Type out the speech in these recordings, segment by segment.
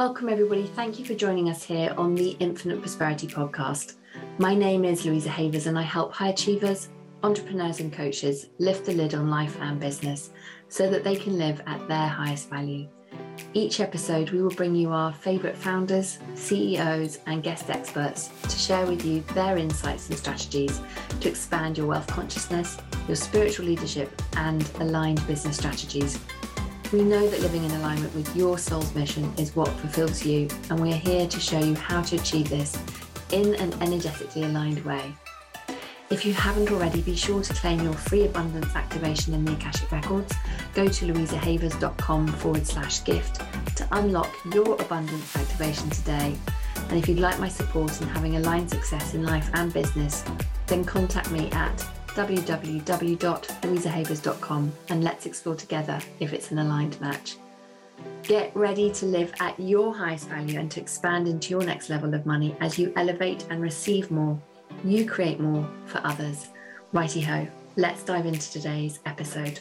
Welcome, everybody. Thank you for joining us here on the Infinite Prosperity Podcast. My name is Louisa Havers, and I help high achievers, entrepreneurs, and coaches lift the lid on life and business so that they can live at their highest value. Each episode, we will bring you our favourite founders, CEOs, and guest experts to share with you their insights and strategies to expand your wealth consciousness, your spiritual leadership, and aligned business strategies. We know that living in alignment with your soul's mission is what fulfills you, and we are here to show you how to achieve this in an energetically aligned way. If you haven't already, be sure to claim your free abundance activation in the Akashic Records. Go to louisahavers.com forward slash gift to unlock your abundance activation today. And if you'd like my support in having aligned success in life and business, then contact me at www.louisahavers.com and let's explore together if it's an aligned match. Get ready to live at your highest value and to expand into your next level of money as you elevate and receive more you create more for others. Righty ho, let's dive into today's episode.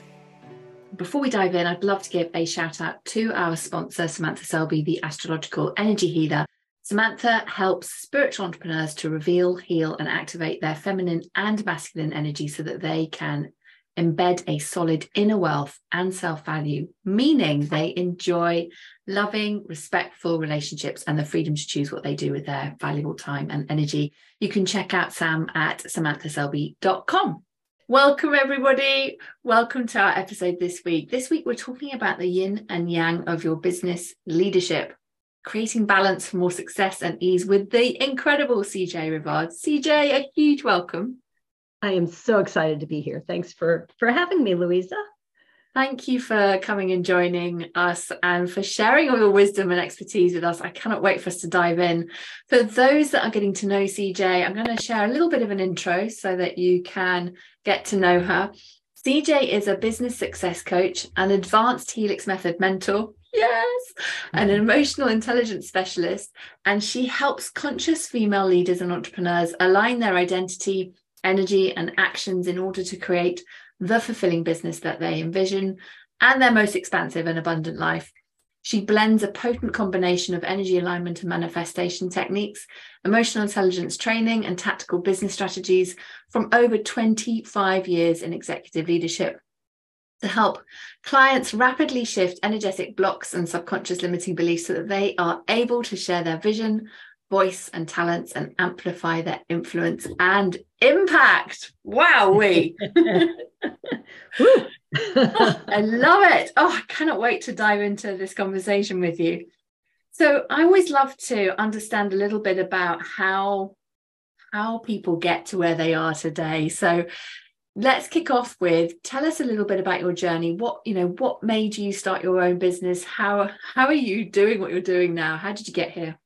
Before we dive in, I'd love to give a shout out to our sponsor, Samantha Selby, the astrological energy healer. Samantha helps spiritual entrepreneurs to reveal, heal, and activate their feminine and masculine energy so that they can embed a solid inner wealth and self value, meaning they enjoy loving, respectful relationships and the freedom to choose what they do with their valuable time and energy. You can check out Sam at samanthaselby.com. Welcome, everybody. Welcome to our episode this week. This week, we're talking about the yin and yang of your business leadership, creating balance for more success and ease with the incredible CJ Rivard. CJ, a huge welcome. I am so excited to be here. Thanks for for having me, Louisa. Thank you for coming and joining us and for sharing all your wisdom and expertise with us. I cannot wait for us to dive in. For those that are getting to know CJ, I'm going to share a little bit of an intro so that you can get to know her. CJ is a business success coach, an advanced Helix method mentor, yes, an mm-hmm. emotional intelligence specialist, and she helps conscious female leaders and entrepreneurs align their identity energy and actions in order to create the fulfilling business that they envision and their most expansive and abundant life. She blends a potent combination of energy alignment and manifestation techniques, emotional intelligence training, and tactical business strategies from over 25 years in executive leadership to help clients rapidly shift energetic blocks and subconscious limiting beliefs so that they are able to share their vision, voice and talents and amplify their influence and impact. Wow, we. oh, I love it. Oh, I cannot wait to dive into this conversation with you. So I always love to understand a little bit about how how people get to where they are today. So let's kick off with tell us a little bit about your journey. What, you know, what made you start your own business? How how are you doing what you're doing now? How did you get here?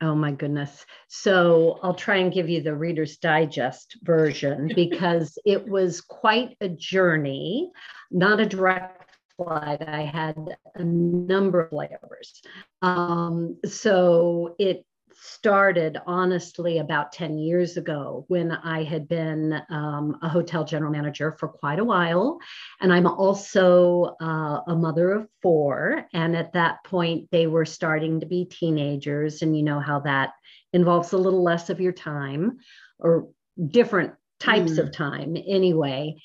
Oh my goodness. So I'll try and give you the Reader's Digest version because it was quite a journey, not a direct flight. I had a number of layovers. Um, so it started honestly about 10 years ago when I had been um, a hotel general manager for quite a while. And I'm also uh, a mother of four. And at that point, they were starting to be teenagers. And you know how that involves a little less of your time or different types mm. of time anyway.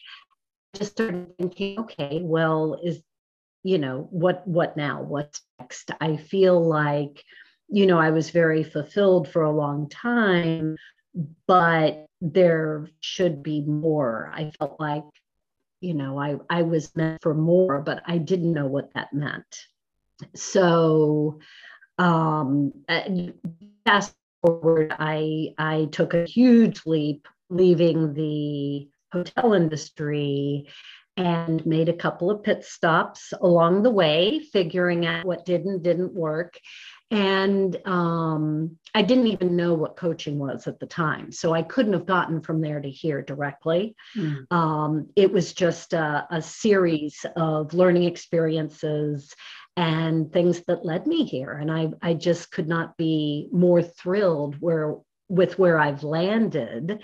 Just started thinking, okay, well, is you know what what now what's next i feel like you know, I was very fulfilled for a long time, but there should be more. I felt like, you know, I, I was meant for more, but I didn't know what that meant. So, um, fast forward, I, I took a huge leap leaving the hotel industry and made a couple of pit stops along the way, figuring out what did and didn't work and um, I didn't even know what coaching was at the time. So I couldn't have gotten from there to here directly. Mm. Um, it was just a, a, series of learning experiences and things that led me here. And I, I just could not be more thrilled where with where I've landed.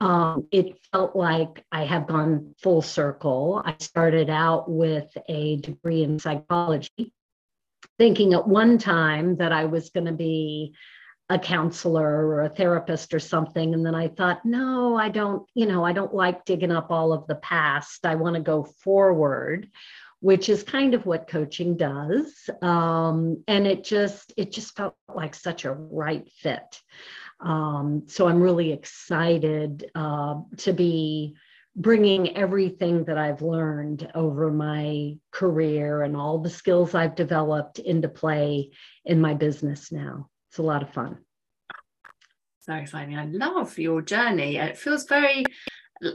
Um, it felt like I have gone full circle. I started out with a degree in psychology thinking at one time that I was going to be a counselor or a therapist or something. And then I thought, no, I don't, you know, I don't like digging up all of the past. I want to go forward, which is kind of what coaching does. Um, and it just, it just felt like such a right fit. Um, so I'm really excited uh, to be bringing everything that I've learned over my career and all the skills I've developed into play in my business now. It's a lot of fun. So exciting. I love your journey. It feels very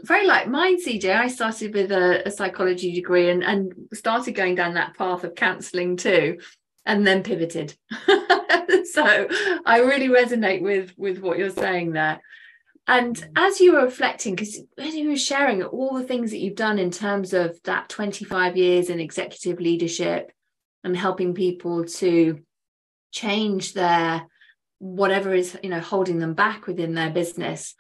very like mine, CJ. I started with a, a psychology degree and, and started going down that path of counseling too, and then pivoted. so I really resonate with with what you're saying there. And as you were reflecting, because as you were sharing all the things that you've done in terms of that 25 years in executive leadership and helping people to change their whatever is you know holding them back within their business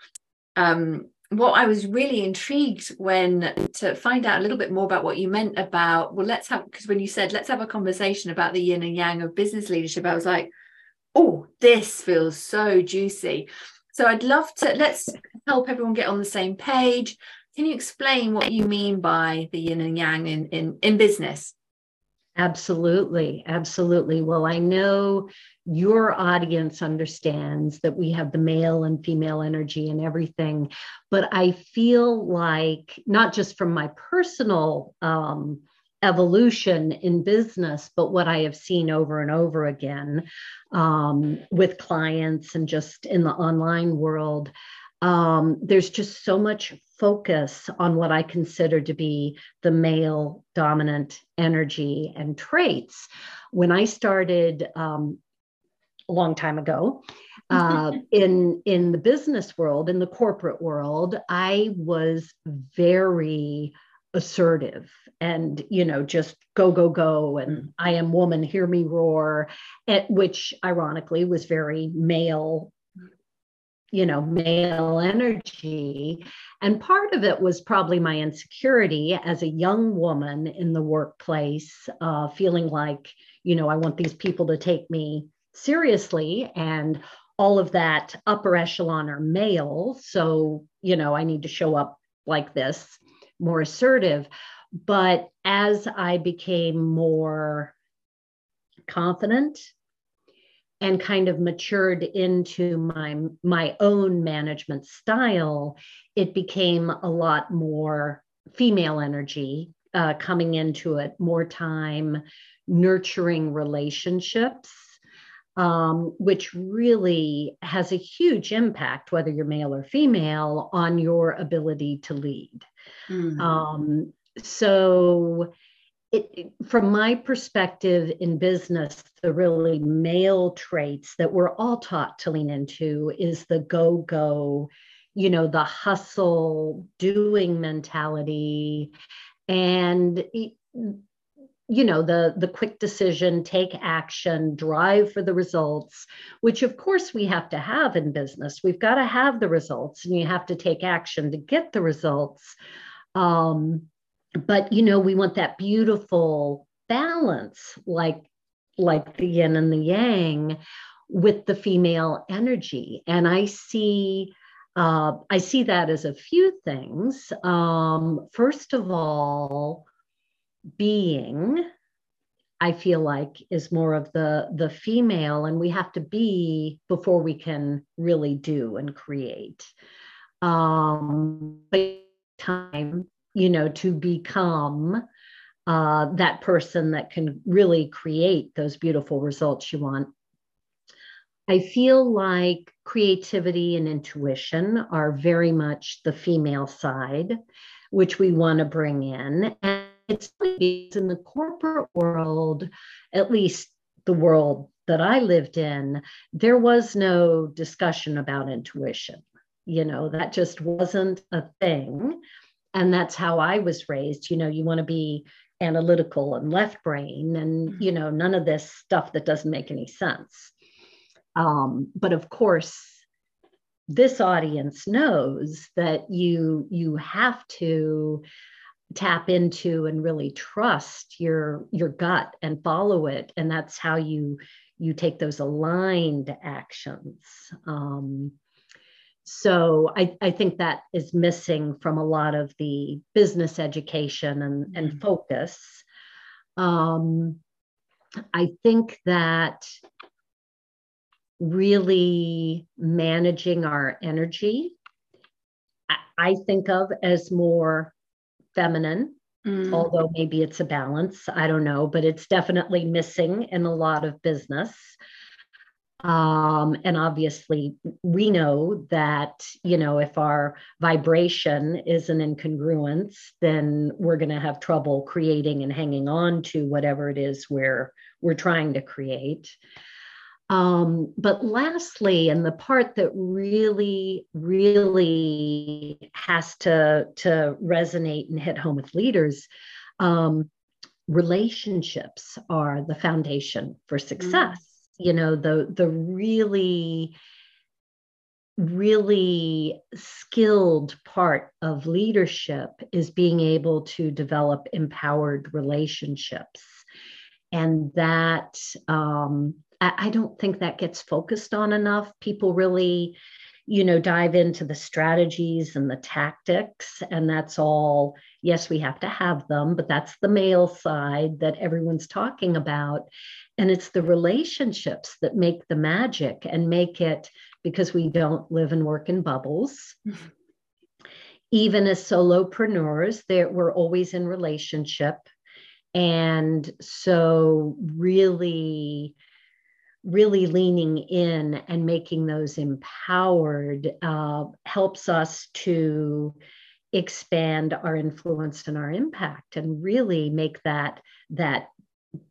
um, what i was really intrigued when to find out a little bit more about what you meant about well let's have because when you said let's have a conversation about the yin and yang of business leadership i was like oh this feels so juicy so I'd love to let's help everyone get on the same page. Can you explain what you mean by the yin and yang in, in, in business? Absolutely. Absolutely. Well, I know your audience understands that we have the male and female energy and everything, but I feel like, not just from my personal um, evolution in business, but what I have seen over and over again um, with clients and just in the online world. Um, there's just so much focus on what I consider to be the male dominant energy and traits. When I started um, a long time ago, uh, in in the business world, in the corporate world, I was very assertive and you know just go go go and mm. i am woman hear me roar at which ironically was very male you know male energy. And part of it was probably my insecurity as a young woman in the workplace uh, feeling like you know i want these people to take me seriously and all of that upper echelon are male. So you know i need to show up like this more assertive. But as I became more confident and kind of matured into my my own management style, it became a lot more female energy uh, coming into it, more time nurturing relationships um, which really has a huge impact, whether you're male or female, on your ability to lead. Mm-hmm. Um, so, it, from my perspective in business, the really male traits that we're all taught to lean into is the go go, you know, the hustle, doing mentality. And you know the the quick decision take action drive for the results which of course we have to have in business. We've got to have the results and you have to take action to get the results. Um, but you know we want that beautiful balance like like the yin and the yang with the female energy. And i see uh, i see that as a few things. Um, first of all being i feel like is more of the the female and we have to be before we can really do and create um time you know to become uh, that person that can really create those beautiful results you want I feel like creativity and intuition are very much the female side, which we want to bring in. And it's in the corporate world, at least the world that I lived in, there was no discussion about intuition. You know, that just wasn't a thing. And that's how I was raised. You know, you want to be analytical and left brain and, mm-hmm. you know, none of this stuff that doesn't make any sense. Um, but of course, this audience knows that you you have to tap into and really trust your your gut and follow it. And that's how you you take those aligned actions. Um, so I, I think that is missing from a lot of the business education and, and mm-hmm. focus. Um, i think that really managing our energy I, I think of as more feminine, mm. although maybe it's a balance. I don't know, but it's definitely missing in a lot of business. Um, and obviously, we know that, you know, if our vibration is an incongruence, then we're going to have trouble creating and hanging on to whatever it is we're, we're trying to create. Um, but lastly, and the part that really, really has to, to resonate and hit home with leaders, um, relationships are the foundation for success. Mm. You know, the the really, really skilled part of leadership is being able to develop empowered relationships. And that um, I don't think that gets focused on enough. People really, you know, dive into the strategies and the tactics, and that's all. Yes, we have to have them, but that's the male side that everyone's talking about. And it's the relationships that make the magic and make it because we don't live and work in bubbles. Even as solopreneurs, there we're always in relationship. And so really really leaning in and making those empowered uh, helps us to expand our influence and our impact and really make that that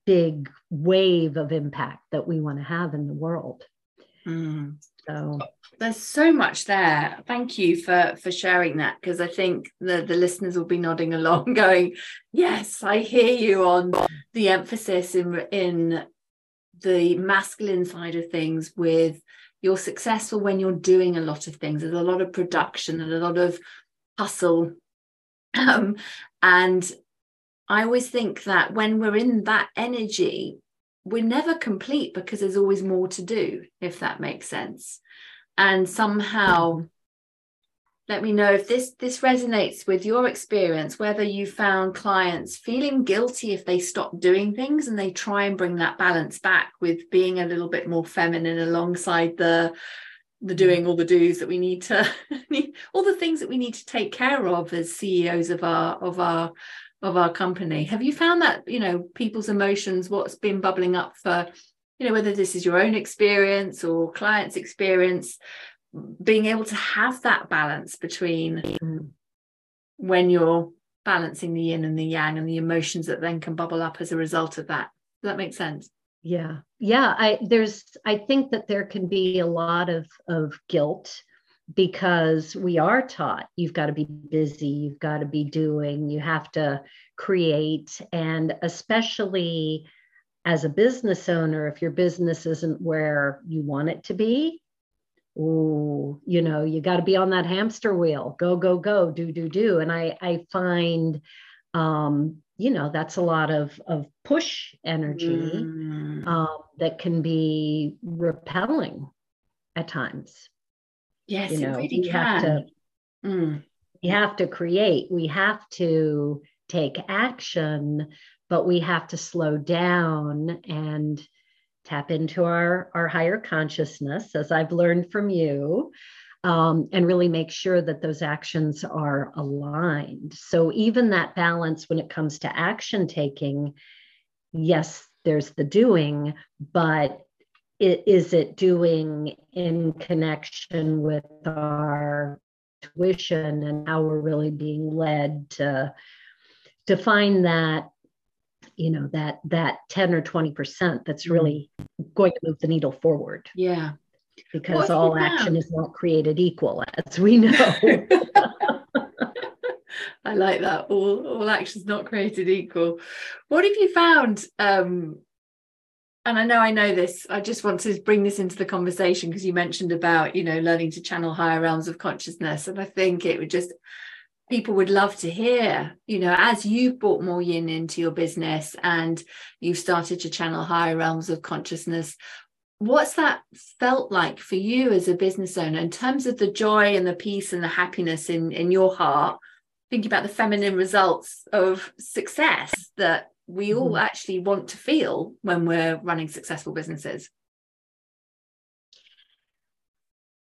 big wave of impact that we want to have in the world. Mm. so. There's so much there. Thank you for for sharing that because i think the the listeners will be nodding along going yes i hear you on the emphasis in in the masculine side of things with you're successful when you're doing a lot of things. There's a lot of production and a lot of hustle. Um, and i always think that when we're in that energy we're never complete because there's always more to do if that makes sense. And somehow let me know if this this resonates with your experience whether you found clients feeling guilty if they stop doing things and they try and bring that balance back with being a little bit more feminine alongside the the mm-hmm. doing all the do's that we need to all the things that we need to take care of as CEOs of our of our of our company. Have you found that you know people's emotions what's been bubbling up for you know whether this is your own experience or clients experience being able to have that balance between mm. when you're balancing the yin and the yang and the emotions that then can bubble up as a result of that. Does that make sense? Yeah. Yeah. I there's I think that there can be a lot of of guilt because we are taught you've got to be busy, you've got to be doing, you have to create. And especially as a business owner, if your business isn't where you want it to be, oh, you know, you got to be on that hamster wheel. Go, go, go, do, do, do. And I, I find, um, you know, that's a lot of of push energy mm. um, that can be repelling at times. Yes, you know, it really can. Have to, mm. We have to create. We have to take action, but we have to slow down and tap into our, our higher consciousness, as I've learned from you, um, and really make sure that those actions are aligned. So, even that balance when it comes to action taking, yes, there's the doing, but it, is it doing in connection with our tuition and how we're really being led to, to find that you know that that 10 or 20 percent that's mm-hmm. really going to move the needle forward yeah because all action is not created equal as we know i like that all all actions not created equal what have you found um and I know I know this. I just want to bring this into the conversation because you mentioned about, you know, learning to channel higher realms of consciousness. And I think it would just people would love to hear, you know, as you've brought more yin into your business and you've started to channel higher realms of consciousness, what's that felt like for you as a business owner in terms of the joy and the peace and the happiness in, in your heart? Thinking about the feminine results of success that we all mm-hmm. actually want to feel when we're running successful businesses.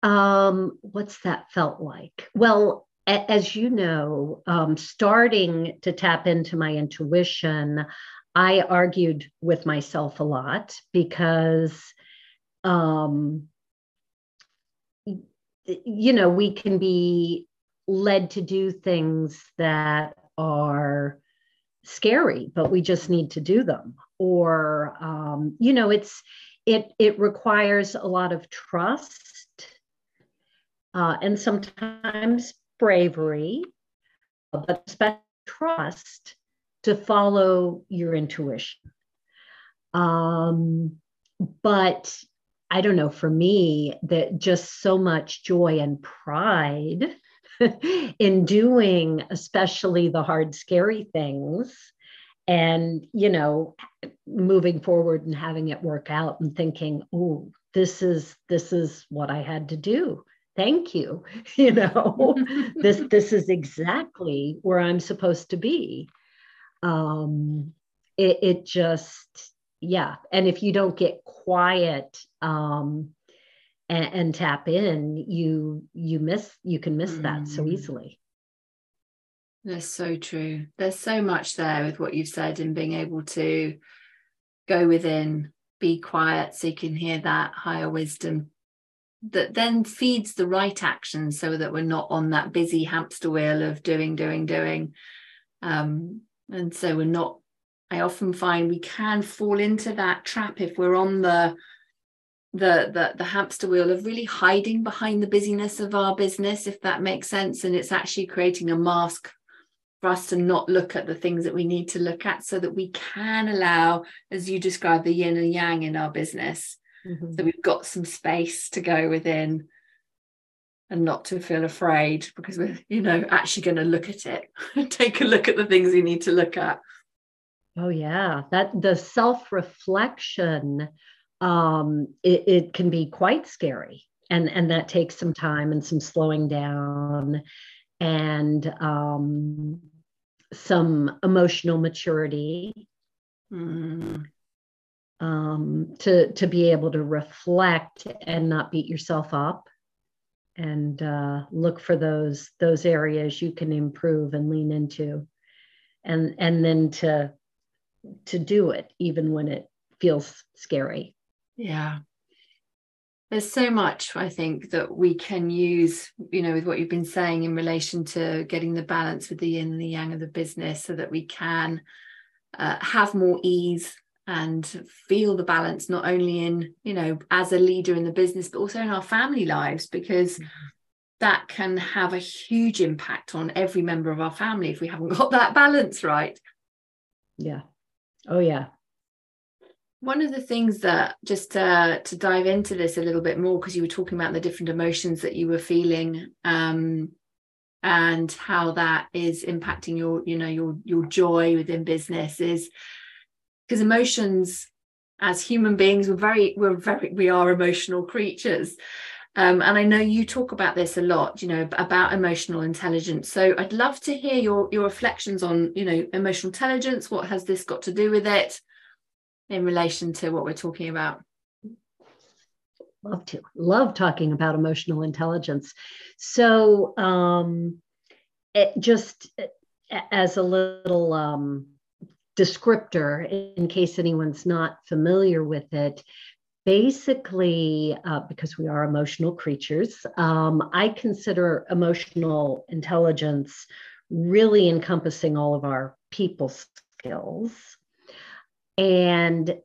Um, what's that felt like? Well, as you know, um, starting to tap into my intuition, I argued with myself a lot because, um, you know, we can be led to do things that are scary, but we just need to do them. Or, um, you know, it's it it requires a lot of trust uh, and sometimes bravery, but especially trust to follow your intuition. Um, but I don't know, for me, that just so much joy and pride in doing, especially the hard, scary things. And, you know, moving forward and having it work out and thinking, oh, this is this is what I had to do thank you you know? This this is exactly where i'm supposed to be. Um it, it just yeah. And if you don't get quiet um and, and tap in you you miss you can miss mm. that so mm. easily. That's so true. There's so much there with what you've said and being able to go within be quiet so you can hear that higher wisdom that then feeds the right action so that we're not on that busy hamster wheel of doing, doing, doing. Um, and so we're not, I often find we can fall into that trap if we're on the the, the the hamster wheel of really hiding behind the busyness of our business, if that makes sense. And it's actually creating a mask for us to not look at the things that we need to look at so that we can allow, as you described, the yin and yang in our business Mm-hmm. So we've got some space to go within and not to feel afraid because we're, you know, actually going to look at it, take a look at the things we need to look at. Oh yeah, that the self-reflection um it, it can be quite scary and and that takes some time and some slowing down and um some emotional maturity mm um, to to be able to reflect and not beat yourself up and uh, look for those those areas you can improve and lean into and and then to to do it even when it feels scary. Yeah. There's so much i think that we can use you know with what you've been saying in relation to getting the balance with the yin and the yang of the business so that we can uh, have more ease and feel the balance not only in you know as a leader in the business but also in our family lives because mm-hmm. that can have a huge impact on every member of our family if we haven't got that balance right. Yeah. Oh yeah. One of the things that just uh, to dive into this a little bit more because you were talking about the different emotions that you were feeling um, and how that is impacting your you know your your joy within business is because emotions as human beings we're very we're very we are emotional creatures um, and I know you talk about this a lot, you know, about emotional intelligence. So I'd love to hear your your reflections on, you know, emotional intelligence. What has this got to do with it in relation to what we're talking about? Love to love talking about emotional intelligence. So um, it just as a little um, descriptor in case anyone's not familiar with it. Basically uh, because we are emotional creatures um, i consider emotional intelligence really encompassing all of our people skills. And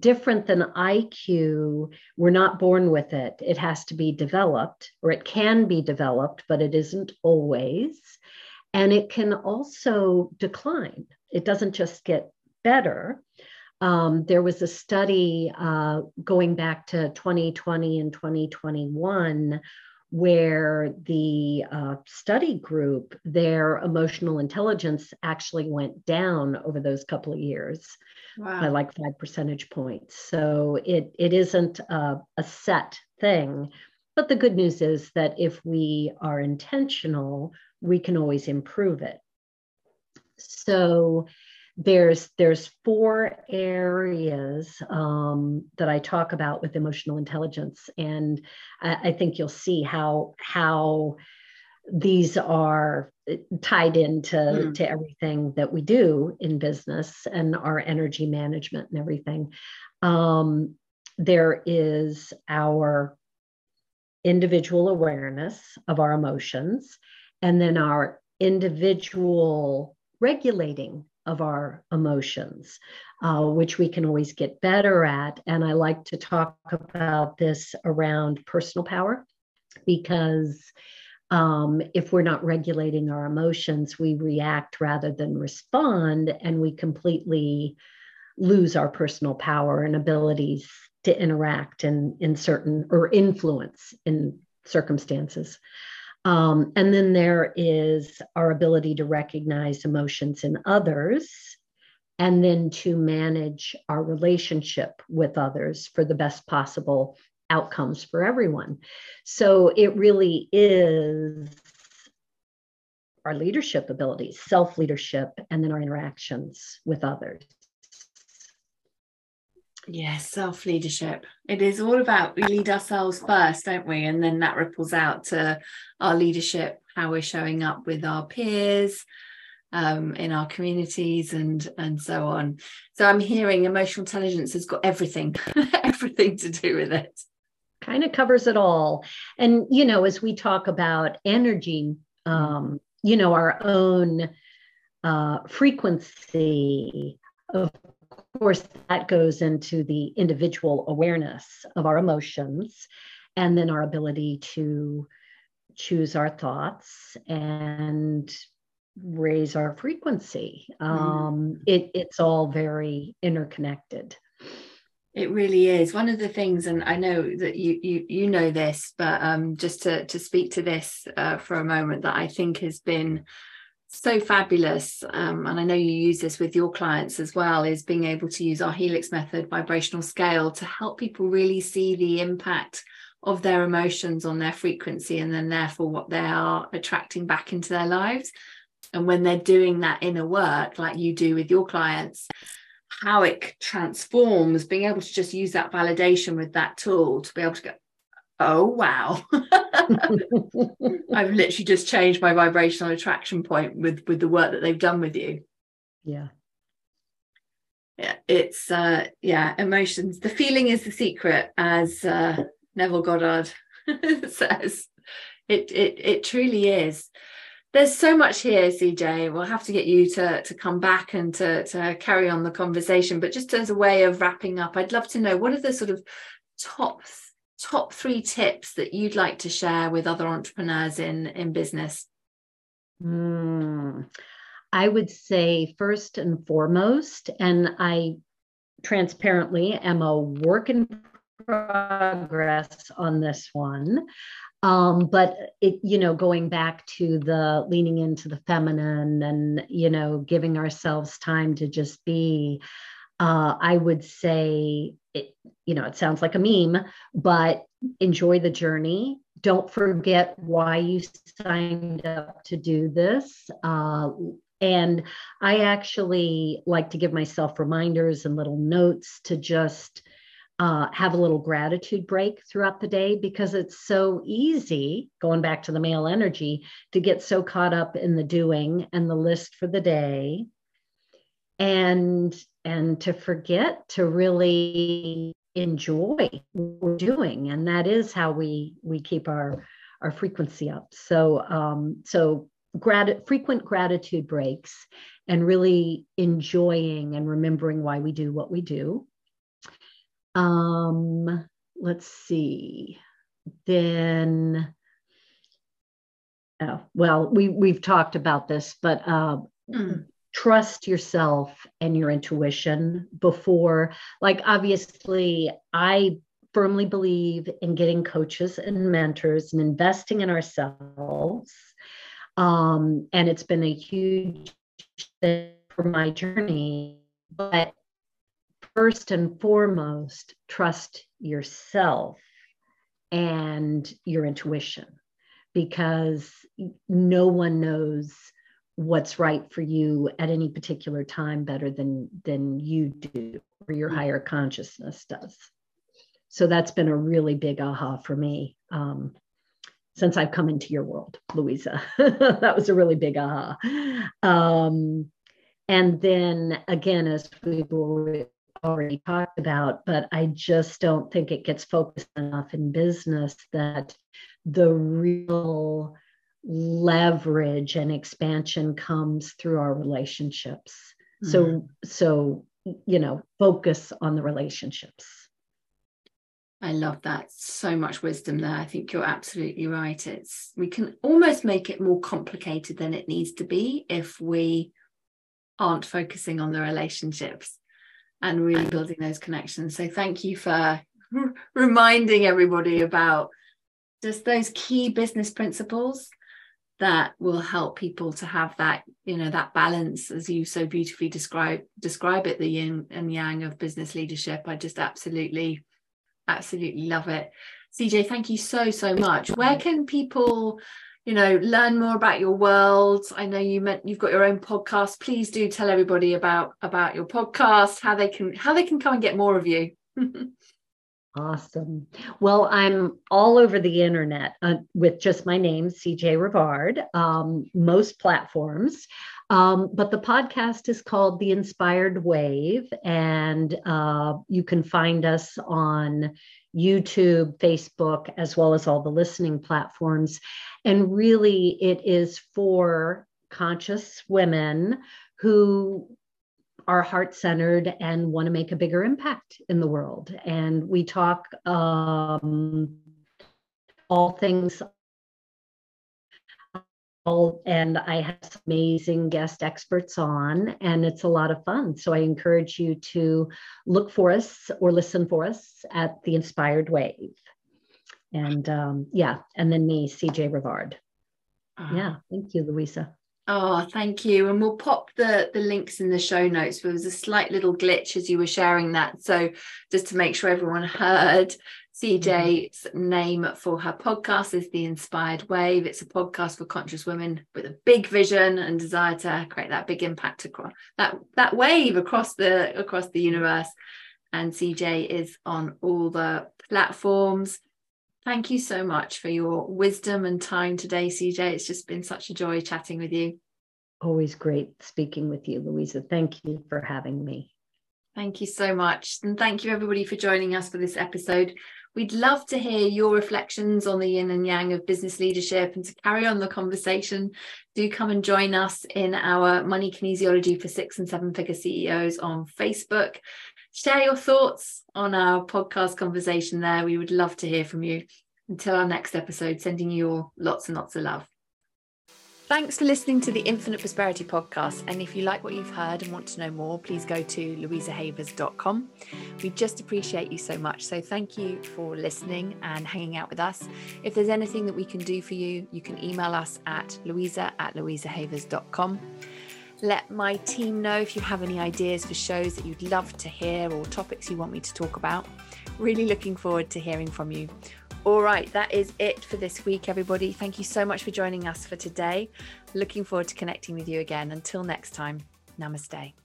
different than iq we're not born with it. It has to be developed or it can be developed but it isn't always. And it can also decline it doesn't just get better. Um, there was a study uh, going back to 2020 and 2021 where the uh, study group, their emotional intelligence actually went down over those couple of years wow. by like five percentage points. So it, it isn't a, a set thing. But the good news is that if we are intentional, we can always improve it. So there's there's four areas um, that I talk about with emotional intelligence, and I, I think you'll see how how these are tied into mm. to everything that we do in business and our energy management and everything. Um, there is our individual awareness of our emotions, and then our individual regulating of our emotions, uh, which we can always get better at. And I like to talk about this around personal power because um, if we're not regulating our emotions, we react rather than respond, and we completely lose our personal power and abilities to interact in, in certain or influence in circumstances. Um, and then there is our ability to recognize emotions in others and then to manage our relationship with others for the best possible outcomes for everyone. So it really is our leadership abilities, self leadership, and then our interactions with others. Yes, self leadership. It is all about we lead ourselves first, don't we? And then that ripples out to our leadership, how we're showing up with our peers, um, in our communities, and and so on. So I'm hearing emotional intelligence has got everything, everything to do with it. Kind of covers it all. And you know, as we talk about energy, um, you know, our own uh, frequency of course, that goes into the individual awareness of our emotions and then our ability to choose our thoughts and raise our frequency. Mm. Um, it, it's all very interconnected. It really is one of the things, and I know that you you you know this, but um, just to to speak to this uh, for a moment, that I think has been so fabulous um, and i know you use this with your clients as well is being able to use our helix method vibrational scale to help people really see the impact of their emotions on their frequency and then therefore what they are attracting back into their lives. And when they're doing that inner work like you do with your clients how it transforms being able to just use that validation with that tool to be able to go oh wow. I've literally just changed my vibrational attraction point with with the work that they've done with you. Yeah. Yeah it's uh yeah emotions. The feeling is the secret as uh neville goddard says. It it it truly is. There's so much here cj we'll have to get you to to come back and to to carry on the conversation. But just as a way of wrapping up i'd love to know what are the sort of top top three tips that you'd like to share with other entrepreneurs in in business? Mm, i would say first and foremost and i transparently am a work in progress on this one um, but it you know going back to the leaning into the feminine and you know giving ourselves time to just be uh, I would say, it, you know, it sounds like a meme, but enjoy the journey. Don't forget why you signed up to do this. Uh, and I actually like to give myself reminders and little notes to just uh, have a little gratitude break throughout the day because it's so easy, going back to the male energy, to get so caught up in the doing and the list for the day and and to forget to really enjoy what we're doing. And that is how we we keep our our frequency up. So um so grat- frequent gratitude breaks and really enjoying and remembering why we do what we do. Um let's see. Then oh, well we we've talked about this but uh mm trust yourself and your intuition before like obviously i firmly believe in getting coaches and mentors and investing in ourselves. Um, and it's been a huge thing for my journey. But first and foremost, trust yourself and your intuition because no one knows what's right for you at any particular time better than than you do or your mm. higher consciousness does. So that's been a really big aha for me um, since i've come into your world louisa. That was a really big aha. Um, and then again as we've already talked about but i just don't think it gets focused enough in business that the real leverage and expansion comes through our relationships. Mm. so so you know focus on the relationships. I love that. So much wisdom there. I think you're absolutely right. It's we can almost make it more complicated than it needs to be if we aren't focusing on the relationships and really building those connections. So thank you for reminding everybody about just those key business principles that will help people to have that you know that balance as you so beautifully describe describe it the yin and yang of business leadership. I just absolutely absolutely love it. Cj thank you so so much. Where can people you know learn more about your world? I know you meant you've got your own podcast. Please do tell everybody about about your podcast how they can how they can come and get more of you Awesome. Well, I'm all over the internet uh, with just my name, CJ Rivard, um, most platforms. Um, but the podcast is called The Inspired Wave, and uh, you can find us on YouTube, Facebook, as well as all the listening platforms. And really, it is for conscious women who are heart centered and want to make a bigger impact in the world. And we talk um, all things. All, and I have amazing guest experts on, and it's a lot of fun. So I encourage you to look for us or listen for us at the Inspired Wave. And um, yeah, and then me, CJ Rivard. Uh-huh. Yeah, thank you, Louisa. Oh, thank you. And we'll pop the, the links in the show notes. There was a slight little glitch as you were sharing that. So just to make sure everyone heard CJ's mm-hmm. name for her podcast is The Inspired Wave. It's a podcast for conscious women with a big vision and desire to create that big impact across that, that wave across the across the universe. And CJ is on all the platforms. Thank you so much for your wisdom and time today, CJ. It's just been such a joy chatting with you. Always great speaking with you, Louisa. Thank you for having me. Thank you so much. And thank you, everybody, for joining us for this episode. We'd love to hear your reflections on the yin and yang of business leadership and to carry on the conversation. Do come and join us in our Money Kinesiology for Six and Seven Figure CEOs on Facebook share your thoughts on our podcast conversation there. We would love to hear from you. Until our next episode, sending you all lots and lots of love. Thanks for listening to the Infinite Prosperity Podcast. And if you like what you've heard and want to know more, please go to louisahavers.com. We just appreciate you so much. So thank you for listening and hanging out with us. If there's anything that we can do for you, you can email us at louisa at louisahavers.com. Let my team know if you have any ideas for shows that you'd love to hear or topics you want me to talk about. Really looking forward to hearing from you. All right, that is it for this week, everybody. Thank you so much for joining us for today. Looking forward to connecting with you again. Until next time, namaste.